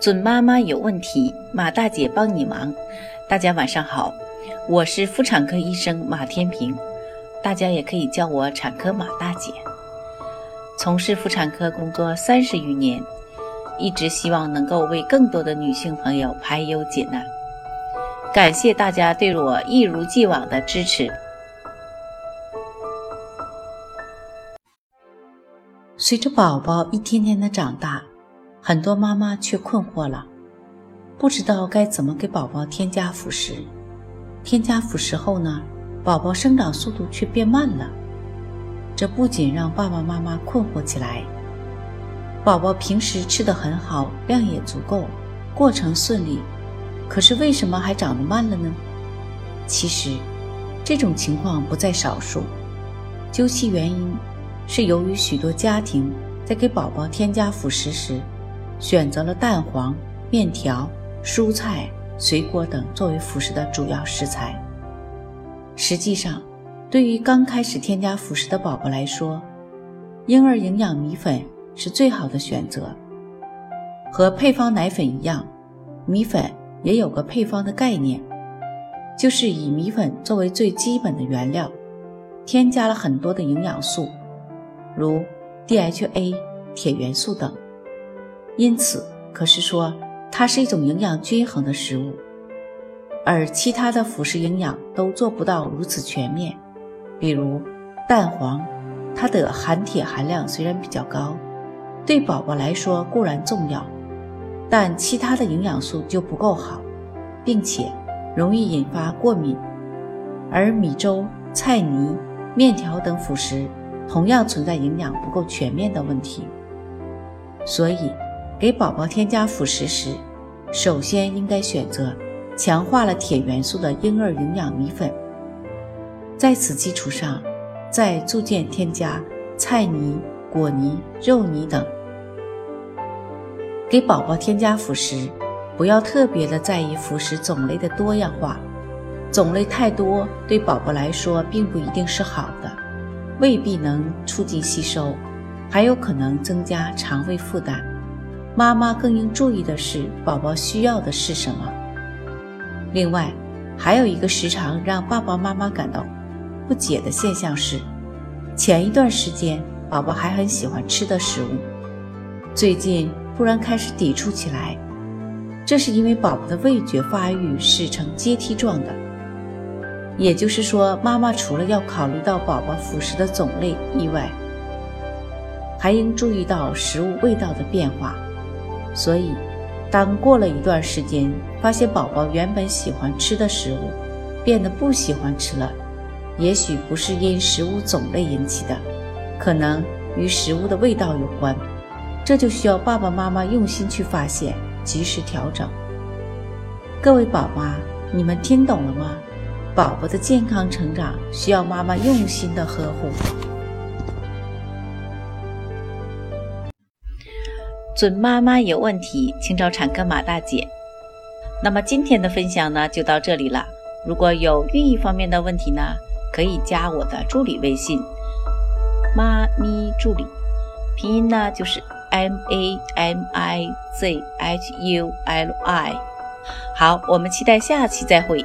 准妈妈有问题，马大姐帮你忙。大家晚上好，我是妇产科医生马天平，大家也可以叫我产科马大姐。从事妇产科工作三十余年，一直希望能够为更多的女性朋友排忧解难。感谢大家对我一如既往的支持。随着宝宝一天天的长大。很多妈妈却困惑了，不知道该怎么给宝宝添加辅食。添加辅食后呢，宝宝生长速度却变慢了。这不仅让爸爸妈妈困惑起来。宝宝平时吃得很好，量也足够，过程顺利，可是为什么还长得慢了呢？其实，这种情况不在少数。究其原因，是由于许多家庭在给宝宝添加辅食时，选择了蛋黄、面条、蔬菜、水果等作为辅食的主要食材。实际上，对于刚开始添加辅食的宝宝来说，婴儿营养米粉是最好的选择。和配方奶粉一样，米粉也有个配方的概念，就是以米粉作为最基本的原料，添加了很多的营养素，如 DHA、铁元素等。因此，可是说它是一种营养均衡的食物，而其他的辅食营养都做不到如此全面。比如蛋黄，它的含铁含量虽然比较高，对宝宝来说固然重要，但其他的营养素就不够好，并且容易引发过敏。而米粥、菜泥、面条等辅食同样存在营养不够全面的问题，所以。给宝宝添加辅食时，首先应该选择强化了铁元素的婴儿营养米粉，在此基础上，再逐渐添加菜泥、果泥、肉泥等。给宝宝添加辅食，不要特别的在意辅食种类的多样化，种类太多对宝宝来说并不一定是好的，未必能促进吸收，还有可能增加肠胃负担。妈妈更应注意的是，宝宝需要的是什么。另外，还有一个时常让爸爸妈妈感到不解的现象是，前一段时间宝宝还很喜欢吃的食物，最近突然开始抵触起来。这是因为宝宝的味觉发育是呈阶梯状的，也就是说，妈妈除了要考虑到宝宝辅食的种类以外，还应注意到食物味道的变化。所以，当过了一段时间，发现宝宝原本喜欢吃的食物变得不喜欢吃了，也许不是因食物种类引起的，可能与食物的味道有关。这就需要爸爸妈妈用心去发现，及时调整。各位宝妈，你们听懂了吗？宝宝的健康成长需要妈妈用心的呵护。准妈妈有问题，请找产科马大姐。那么今天的分享呢，就到这里了。如果有孕育方面的问题呢，可以加我的助理微信“妈咪助理”，拼音呢就是 M A M I Z H U L I。好，我们期待下期再会。